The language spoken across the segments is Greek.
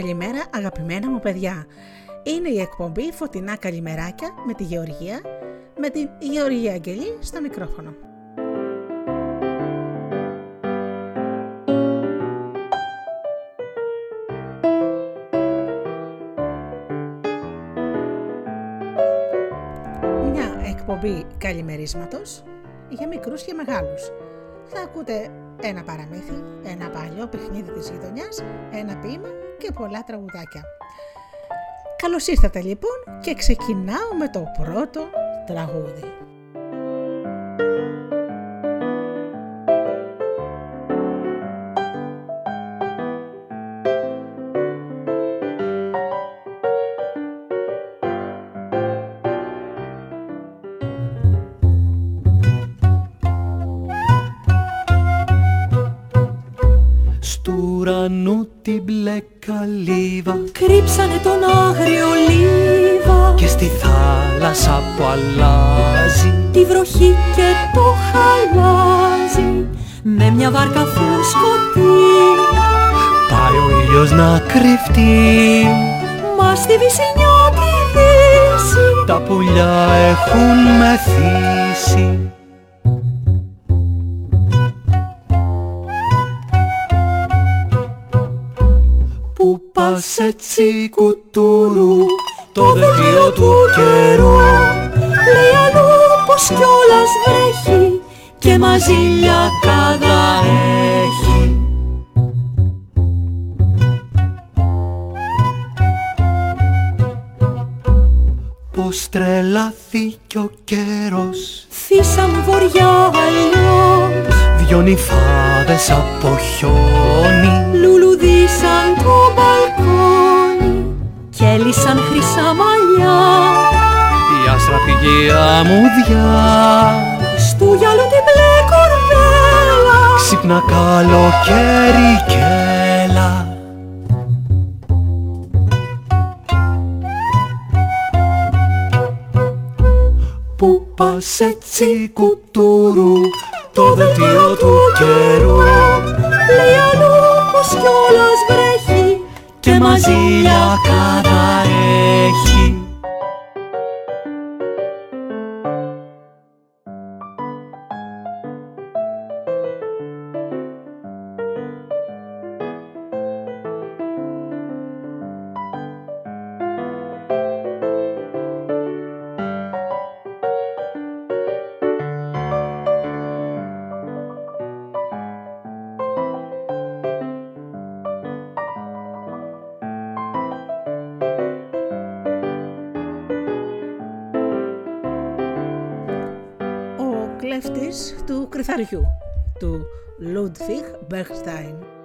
Καλημέρα αγαπημένα μου παιδιά. Είναι η εκπομπή Φωτεινά Καλημεράκια με τη Γεωργία, με την Γεωργία Αγγελή στο μικρόφωνο. Μια εκπομπή καλημερίσματος για μικρούς και μεγάλους. Θα ακούτε ένα παραμύθι, ένα παλιό παιχνίδι της γειτονιάς, ένα ποίημα και πολλά τραγουδάκια. Καλώς ήρθατε λοιπόν και ξεκινάω με το πρώτο τραγούδι. Κρύψανε τον άγριο λίβα. Και στη θάλασσα που αλλάζει. Τη βροχή και το χαλάζει Με μια βάρκα φουσκωτή. Πάει ο ήλιος να κρυφτεί. Μα στη βυσσινιά τη δύση. Τα πουλιά έχουν μεθύσει πας έτσι κουτούρου το δελτίο του καιρού. Λέει αλλού πως κιόλας βρέχει και μαζί λιακάδα έχει. Πως τρελάθηκε ο καιρός. Θύσαν βοριά αλλιώς. Δυο νυφάδες από χιόνι. Λουλουδίσαν το μπαλκόνι Κι έλυσαν χρυσά μαλλιά. Η άστρα πηγή αμμουδιά Στου γυαλού την μπλε κορδέλα. Ξύπνα καλοκαίρι και έλα. Πού πας έτσι κουτούρου το δελτίο του καιρού. Λέει αλλού πως κιόλας βρέχει και μαζί λιακάδα έχει κρυθαριού του Ludwig Bernstein.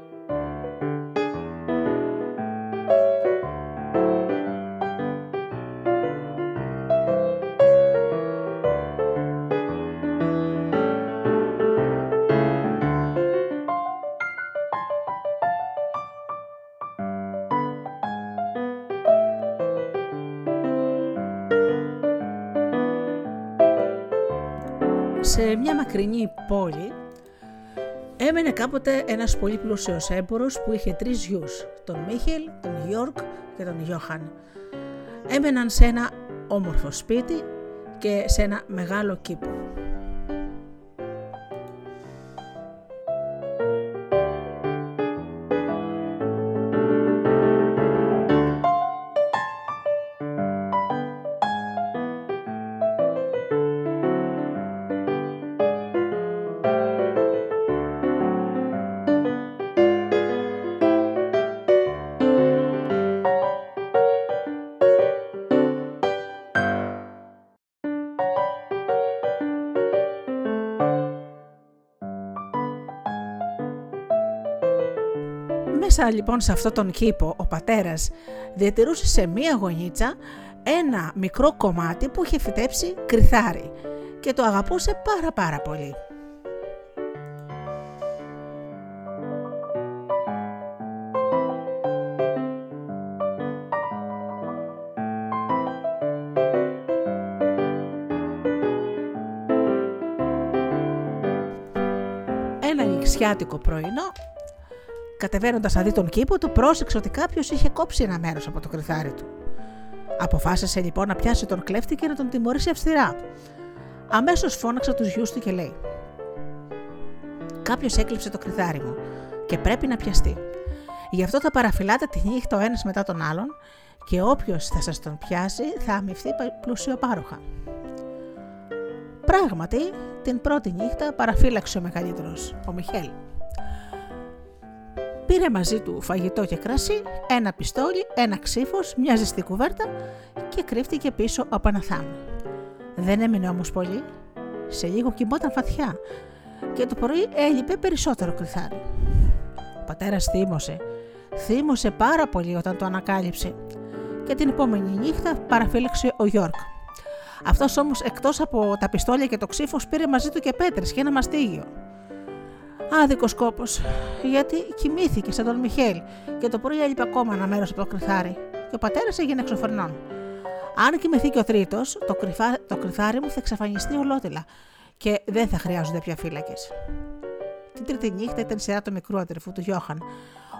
Σε μια μακρινή πόλη έμενε κάποτε ένας πολύ πλούσιος έμπορος που είχε τρεις γιους, τον Μίχελ, τον Γιόρκ και τον Γιώχαν. Έμεναν σε ένα όμορφο σπίτι και σε ένα μεγάλο κήπο. Μέσα λοιπόν σε αυτό τον κήπο ο πατέρας διατηρούσε σε μία γωνίτσα ένα μικρό κομμάτι που είχε φυτέψει κρυθάρι και το αγαπούσε πάρα πάρα πολύ. Ένα νηξιάτικο πρωινό Κατεβαίνοντας να δει τον κήπο του, πρόσεξε ότι κάποιος είχε κόψει ένα μέρος από το κρυθάρι του. Αποφάσισε λοιπόν να πιάσει τον κλέφτη και να τον τιμωρήσει αυστηρά. Αμέσως φώναξε τους γιους του και λέει: Κάποιος έκλειψε το κρυθάρι μου και πρέπει να πιαστεί. Γι' αυτό θα παραφυλάτε τη νύχτα ο ένας μετά τον άλλον και όποιος θα σας τον πιάσει θα αμυφθεί πλουσιοπάροχα. Πράγματι, την πρώτη νύχτα παραφύλαξε ο μεγαλύτερος, ο Μιχέλ. Πήρε μαζί του φαγητό και κρασί, ένα πιστόλι, ένα ξύφος, μια ζεστή κουβέρτα και κρύφτηκε πίσω από ένα θάμνο. Δεν έμεινε όμως πολύ. Σε λίγο κοιμόταν βαθιά και το πρωί έλειπε περισσότερο κρυθάρι. Ο πατέρας θύμωσε. Θύμωσε πάρα πολύ όταν το ανακάλυψε και την επόμενη νύχτα παραφύλαξε ο Γιώργ. Αυτός όμως εκτός από τα πιστόλια και το ξύφος πήρε μαζί του και πέτρες και ένα μαστίγιο. Άδικος κόπος, γιατί κοιμήθηκε σαν τον Μιχέλ και το πρωί έλειπε ακόμα ένα μέρος από το κρυθάρι και ο πατέρας έγινε εξωφρενών. Αν κοιμηθεί και ο τρίτο, το, το κρυθάρι μου θα εξαφανιστεί ολότελα και δεν θα χρειάζονται πια φύλακες. Την τρίτη νύχτα ήταν σειρά του μικρού αδερφού του Γιώχαν.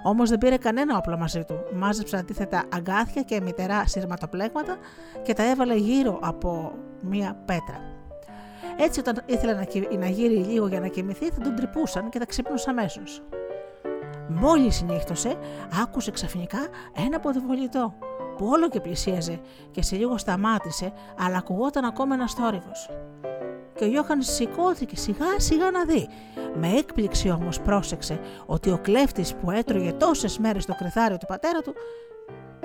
Όμως δεν πήρε κανένα όπλο μαζί του. Μάζεψε αντίθετα αγκάθια και μητερά σειρματοπλέγματα και τα έβαλε γύρω από μία πέτρα. Έτσι, όταν ήθελε να, να γύρει λίγο για να κοιμηθεί, θα τον τρυπούσαν και θα ξύπνούσε αμέσως. Μόλις συνύχτωσε, άκουσε ξαφνικά ένα ποδοβολητό που όλο και πλησίαζε και σε λίγο σταμάτησε, αλλά ακουγόταν ακόμα ένας θόρυβος. Και ο Γιώχαν σηκώθηκε σιγά σιγά να δει. Με έκπληξη όμως πρόσεξε ότι ο κλέφτης που έτρωγε τόσες μέρες το κρυθάριο του πατέρα του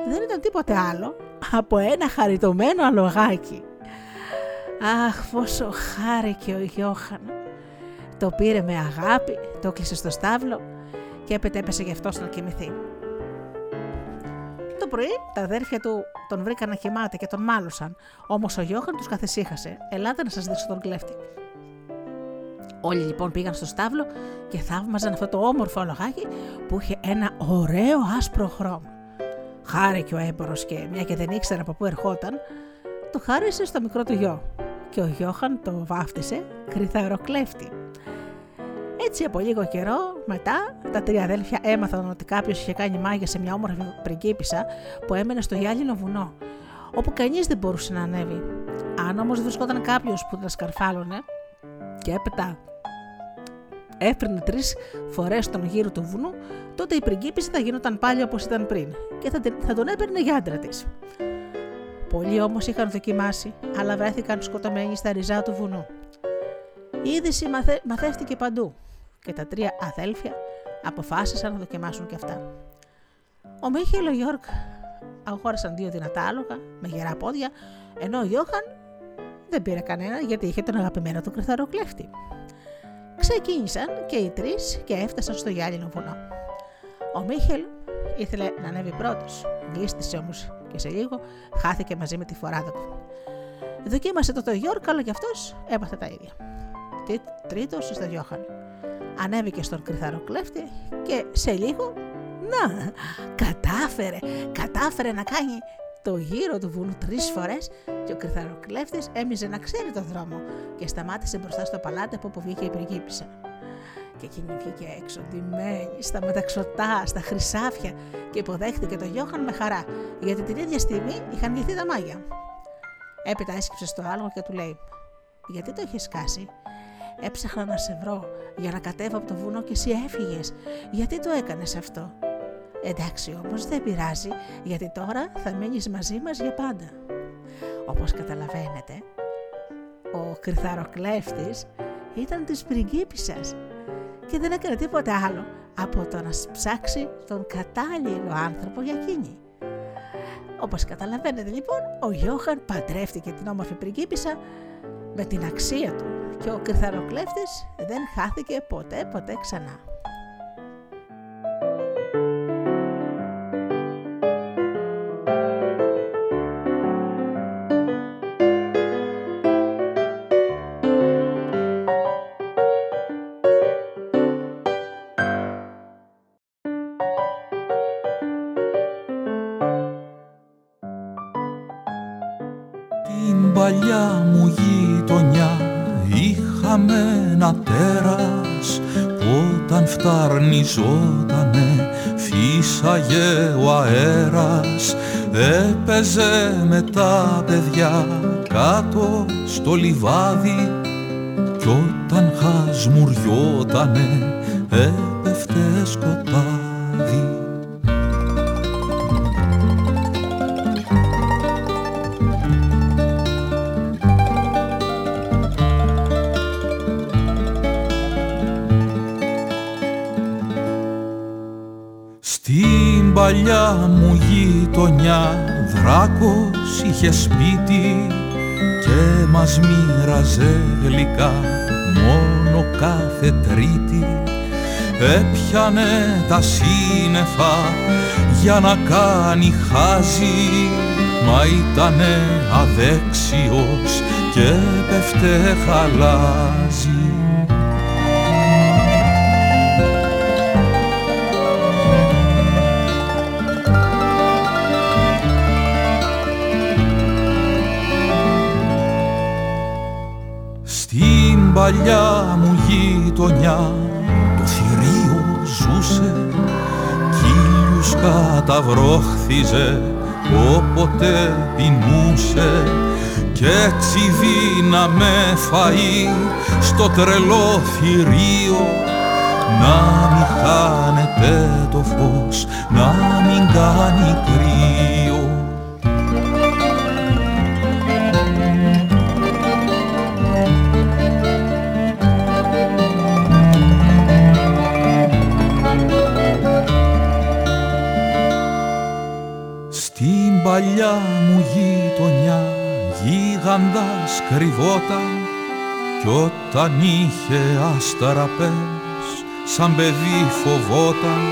δεν ήταν τίποτε άλλο από ένα χαριτωμένο αλογάκι. Αχ, πόσο χάρηκε ο Γιώχαν. Το πήρε με αγάπη, το κλείσε στο στάβλο και έπειτα έπεσε γι' αυτό να κοιμηθεί. Το πρωί τα αδέρφια του τον βρήκαν να κοιμάται και τον μάλωσαν, όμως ο Γιώχαν τους καθησύχασε. Ελάτε να σας δείξω τον κλέφτη. Όλοι λοιπόν πήγαν στο στάβλο και θαύμαζαν αυτό το όμορφο λογάκι που είχε ένα ωραίο άσπρο χρώμα. Χάρηκε ο έμπορος και μια και δεν ήξερε από πού ερχόταν, το χάρισε στο μικρό του γιο και ο Γιώχαν το βάφτισε κρυθαροκλέφτη. Έτσι από λίγο καιρό μετά τα τρία αδέλφια έμαθαν ότι κάποιος είχε κάνει μάγια σε μια όμορφη πριγκίπισσα που έμενε στο γυάλινο βουνό, όπου κανείς δεν μπορούσε να ανέβει. Αν όμως βρισκόταν κάποιος που τα σκαρφάλωνε και έπειτα έφερνε τρεις φορές τον γύρο του βουνού, τότε η πριγκίπισσα θα γινόταν πάλι όπως ήταν πριν και θα, θα τον έπαιρνε για άντρα της. Πολλοί όμως είχαν δοκιμάσει, αλλά βρέθηκαν σκοτωμένοι στα ριζά του βουνού. Η είδηση μαθε... μαθεύτηκε παντού και τα τρία αδέλφια αποφάσισαν να δοκιμάσουν και αυτά. Ο Μίχελ ο Γιώργ αγόρασαν δύο δυνατά άλογα με γερά πόδια, ενώ ο Γιώχαν δεν πήρε κανένα γιατί είχε τον αγαπημένο του κρυθαρό κλέφτη. Ξεκίνησαν και οι τρεις και έφτασαν στο γυάλινο βουνό. Ο Μίχελ ήθελε να ανέβει πρώτος, δίστησε όμως και σε λίγο χάθηκε μαζί με τη φοράδα του. Δοκίμασε το το Γιώργο, αλλά κι αυτός έπαθε τα ίδια. Τρίτος στο Γιώχαν. Ανέβηκε στον κρυθαρό κλέφτη και σε λίγο, να, κατάφερε, κατάφερε να κάνει το γύρο του βουνού τρεις φορές και ο κρυθαροκλέφτη έμειζε να ξέρει τον δρόμο και σταμάτησε μπροστά στο παλάτι από όπου βγήκε η πριγκίπισσα. Και εκείνη βγήκε έξω, ντυμένη, στα μεταξωτά, στα χρυσάφια και υποδέχτηκε τον Γιώχαν με χαρά, γιατί την ίδια στιγμή είχαν γυθεί τα μάγια. Έπειτα έσκυψε στο άλογο και του λέει: Γιατί το έχει κάσει, Έψαχνα να σε βρω για να κατέβω από το βουνό και εσύ έφυγες. Γιατί το έκανες αυτό; Εντάξει όμως δεν πειράζει, γιατί τώρα θα μείνεις μαζί μας για πάντα. Όπως καταλαβαίνετε, ο κρυθαροκλέφτης ήταν της πριγκίπισσας και δεν έκανε τίποτα άλλο από το να ψάξει τον κατάλληλο άνθρωπο για εκείνη. Όπως καταλαβαίνετε λοιπόν, ο Γιώχαν παντρεύτηκε την όμορφη πριγκίπισσα με την αξία του και ο κρυθαροκλέφτης δεν χάθηκε ποτέ ποτέ ξανά. Φταρνιζότανε φύσαγε ο αέρας. Έπαιζε με τα παιδιά κάτω στο λιβάδι. Κι όταν χασμουριότανε έπεφτε σκοτάδι παλιά μου γειτονιά. Δράκος είχε σπίτι και μας μοίραζε γλυκά. Μόνο κάθε τρίτη έπιανε τα σύννεφα για να κάνει χάζι. Μα ήτανε αδέξιος και πέφτε χαλάζει Στην παλιά μου γειτονιά. Το θηρίο ζούσε κύλιους καταβρόχθιζε όποτε πεινούσε. Κι έτσι δίναμε φαΐ στο τρελό θηρίο. Να μην χάνεται το φως, να μην κάνει κρύο γίγαντας κρυβόταν κι όταν είχε αστραπές σαν παιδί φοβόταν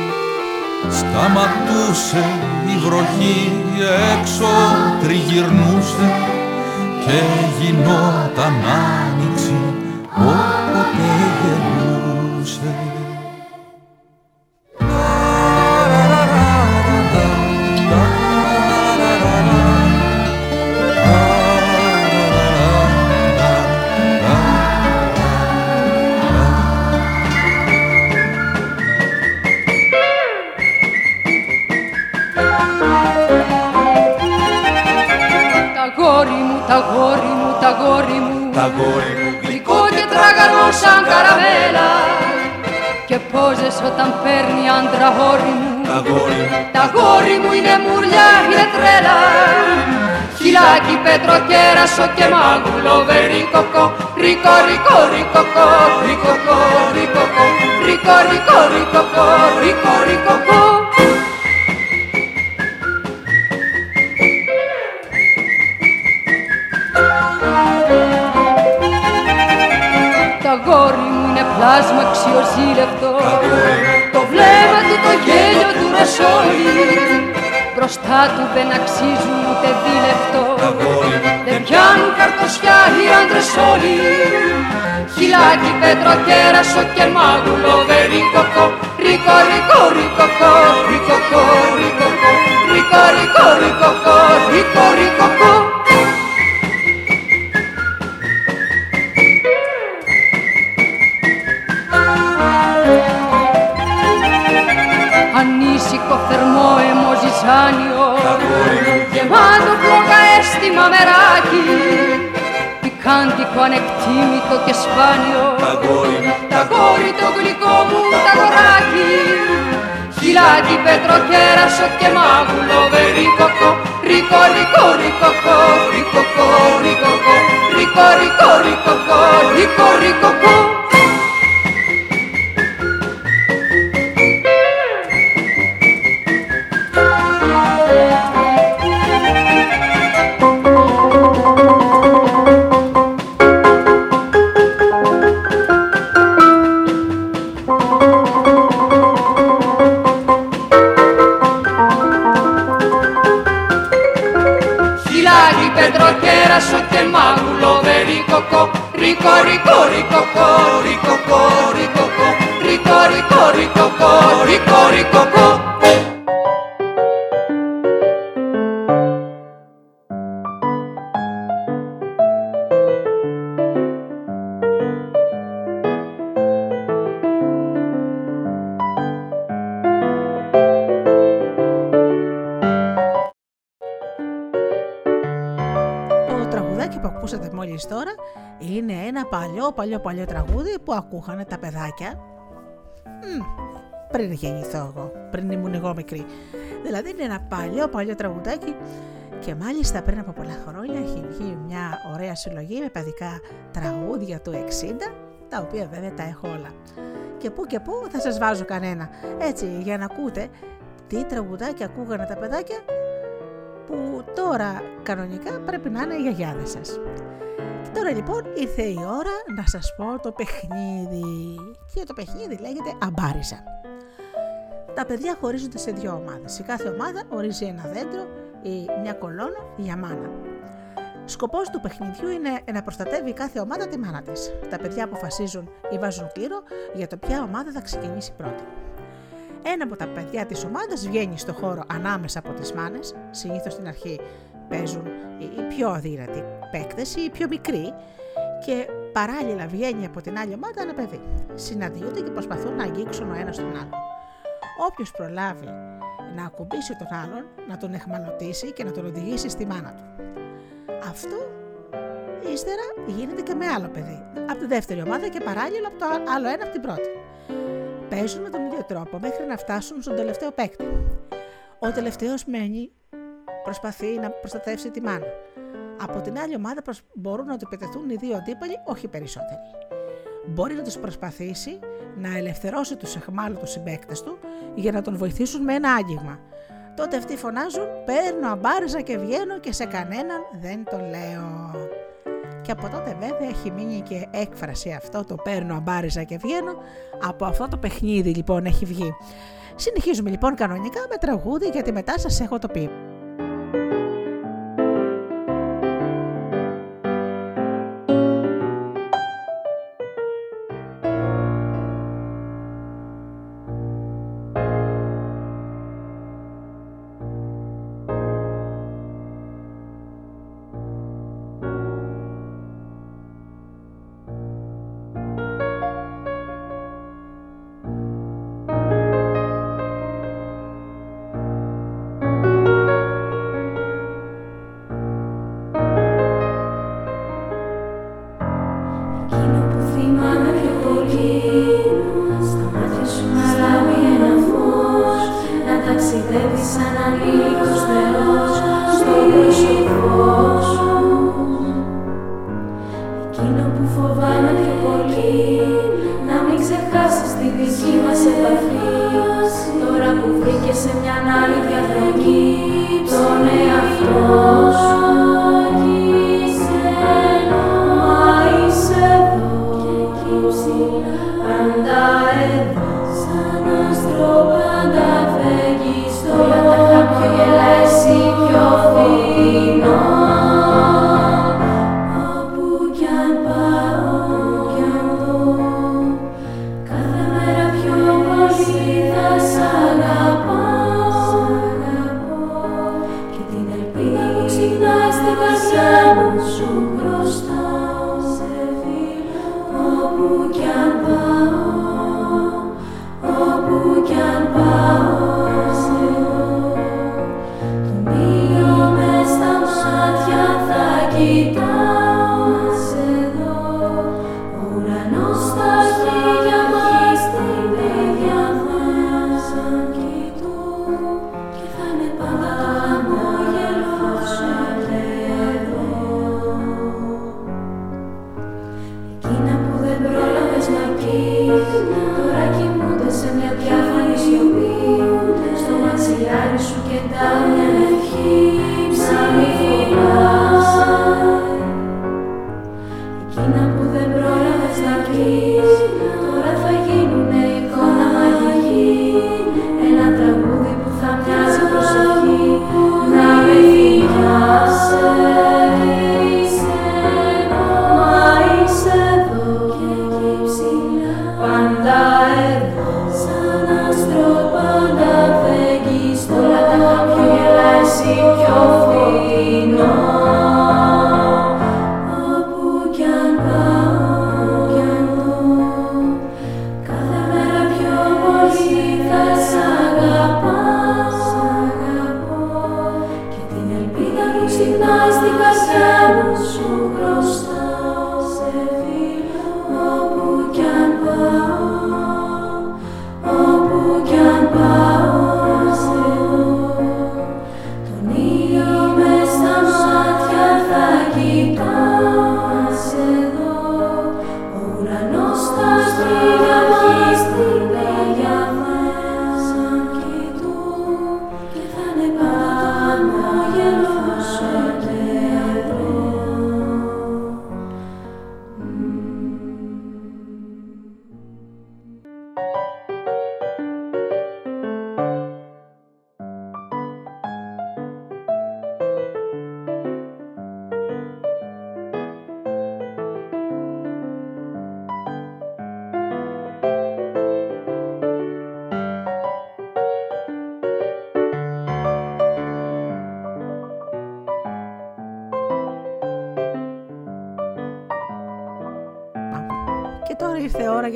σταματούσε η βροχή έξω τριγυρνούσε και γινόταν άνοιξη όποτε γελούσε. Και πόζες όταν παίρνει άντρα γόρι μου Τα γόρι μου Τα γόρι μου είναι μουρλιά, είναι τρέλα. Χιλάκι, πέτρο, κέρασο και μάγουλο βερίκοκο Ρίκο, ρίκο, ρίκοκο, ρίκοκο, ρίκοκο Ρίκο, ρίκο, ρίκοκο, ρίκο, ρίκοκο Τα γόρι μου είναι πλάσμα αξιοζήλευτο Το βλέμμα του, το γέλιο του ρασόλι Μπροστά του δεν αξίζουν ούτε δίλεπτο. Δεν πιάνουν καρτοσιά οι άντρες όλοι. Χιλάκι, πέτρο, κέρασο και μάγουλο. Βερίκοκο Ρίκο, ρίκο, ρίκοκο, ρίκοκο, ρίκοκο Ρίκο, ρίκο, ρίκοκο, ρίκο, ρίκοκο Ανήσυχο θερμό αιμοζυζάνιο Γεμάτο πλόκα αίσθημα μεράκι Πικάντικο ανεκτήμητο και σπάνιο. Τα γόρι το γλυκό μου τα γοράκι Χιλάκι, πέτρο, κέρασο και μάγουλο βερίκοκο Ρίκο, ρίκο, ρίκοκο, ρίκοκο, ρίκοκο Ρίκο, ρίκο, ρίκοκο, ρίκο, ρίκοκο Χιλάκι, πέτρο, κέρασο και μάγουλο βερίκοκο Ρίκο, ρίκο, ρίκοκο, ρίκοκο, ρίκοκο Ρίκο, ρίκο, ρίκοκο, ρίκο, παλιό παλιό παλιό τραγούδι που ακούγανε τα παιδάκια Μ, πριν γεννηθώ εγώ, πριν ήμουν εγώ μικρή. Δηλαδή είναι ένα παλιό παλιό τραγουδάκι και μάλιστα πριν από πολλά χρόνια έχει βγει μια ωραία συλλογή με παιδικά τραγούδια του 60 τα οποία βέβαια τα έχω όλα. Και πού και πού θα σας βάζω κανένα έτσι για να ακούτε τι τραγουδάκια ακούγανε τα παιδάκια που τώρα κανονικά πρέπει να είναι οι γιαγιάδες σας. Και τώρα λοιπόν ήρθε η ώρα να σας πω το παιχνίδι. Και το παιχνίδι λέγεται αμπάριζα. Τα παιδιά χωρίζονται σε δύο ομάδες. Η κάθε ομάδα ορίζει ένα δέντρο ή μια κολόνα για μάνα. Σκοπός του παιχνιδιού είναι να προστατεύει κάθε ομάδα τη μάνα της. Τα παιδιά αποφασίζουν ή βάζουν κλήρο για το ποια ομάδα θα ξεκινήσει πρώτη. Ένα από τα παιδιά της ομάδας βγαίνει στο χώρο ανάμεσα από τις μάνες, συνήθως στην αρχή παίζουν οι πιο αδύνατοι παίκτες ή οι πιο μικροί και παράλληλα βγαίνει από την άλλη ομάδα ένα παιδί. Συναντιούνται και προσπαθούν να αγγίξουν ο ένας τον άλλον. Όποιος προλάβει να ακουμπήσει τον άλλον, να τον εχμαλωτήσει και να τον οδηγήσει στη μάνα του. Αυτό ύστερα γίνεται και με άλλο παιδί. Από τη δεύτερη ομάδα και παράλληλα από το άλλο ένα από την πρώτη. Παίζουν με τον ίδιο τρόπο μέχρι να φτάσουν στον τελευταίο παίκτη. Ο τελευταίος μένει, προσπαθεί να προστατεύσει τη μάνα. Από την άλλη ομάδα μπορούν να του επιτεθούν οι δύο αντίπαλοι, όχι περισσότεροι. Μπορεί να τους προσπαθήσει να ελευθερώσει τους εχμάλωτους συμπαίκτες του για να τον βοηθήσουν με ένα άγγιγμα. Τότε αυτοί φωνάζουν: Παίρνω αμπάριζα και βγαίνω και σε κανέναν δεν το λέω. Και από τότε βέβαια έχει μείνει και έκφραση αυτό το παίρνω αμπάριζα και βγαίνω. Από αυτό το παιχνίδι λοιπόν έχει βγει. Συνεχίζουμε λοιπόν κανονικά με τραγούδι γιατί μετά σας έχω το πει.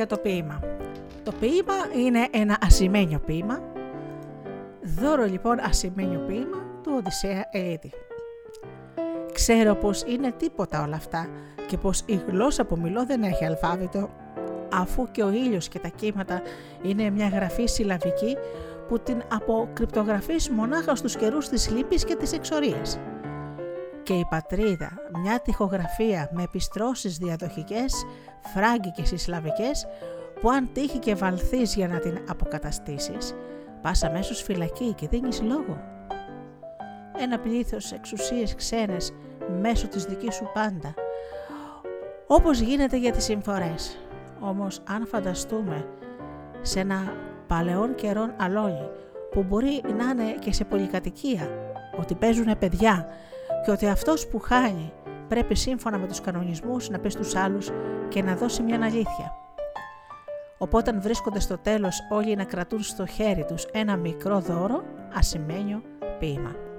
Το ποίημα. Το ποίημα είναι ένα ασημένιο ποίημα. Δώρο λοιπόν ασημένιο ποίημα του Οδυσσέα Ελίτη. Ξέρω πως είναι τίποτα όλα αυτά και πως η γλώσσα που μιλώ δεν έχει αλφάβητο αφού και ο ήλιος και τα κύματα είναι μια γραφή συλλαβική που την αποκρυπτογραφείς μονάχα στους καιρούς της λύπης και της εξορίας. Και η πατρίδα, μια τυχογραφία με επιστρώσεις διαδοχικές φράγκικες ή σλαβικές που αν τύχει και βαλθείς για να την αποκαταστήσεις, πας αμέσως φυλακή και δίνεις λόγο. Ένα πλήθος εξουσίες ξένες μέσω της δικής σου πάντα, όπως γίνεται για τις συμφορές. Όμως αν φανταστούμε σε ένα παλαιόν καιρόν αλόνι που μπορεί να είναι και σε πολυκατοικία, ότι παίζουν παιδιά και ότι αυτός που χάνει πρέπει σύμφωνα με τους κανονισμούς να πεις στους άλλους και να δώσει μια αλήθεια. Οπότε βρίσκονται στο τέλος όλοι να κρατούν στο χέρι τους ένα μικρό δώρο, ασημένιο ποίημα.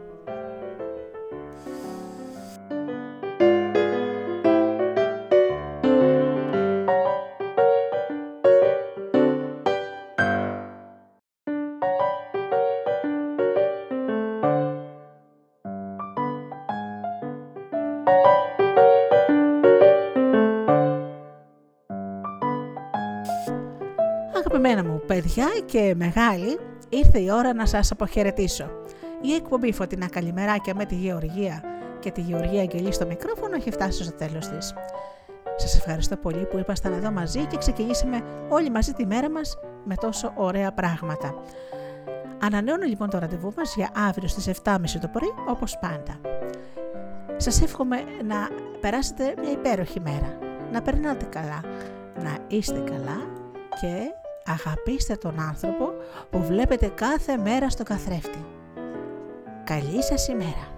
Παιδιά και μεγάλοι, ήρθε η ώρα να σας αποχαιρετήσω. Η εκπομπή Φωτεινά Καλημεράκια με τη Γεωργία και τη Γεωργία Αγγελή στο μικρόφωνο έχει φτάσει στο τέλος της. Σας ευχαριστώ πολύ που ήμασταν εδώ μαζί και ξεκινήσαμε όλοι μαζί τη μέρα μας με τόσο ωραία πράγματα. Ανανεώνω λοιπόν το ραντεβού μας για αύριο στις 7.30 το πρωί όπως πάντα. Σας εύχομαι να περάσετε μια υπέροχη μέρα, να περνάτε καλά, να είστε καλά και αγαπήστε τον άνθρωπο που βλέπετε κάθε μέρα στο καθρέφτη. Καλή σας ημέρα!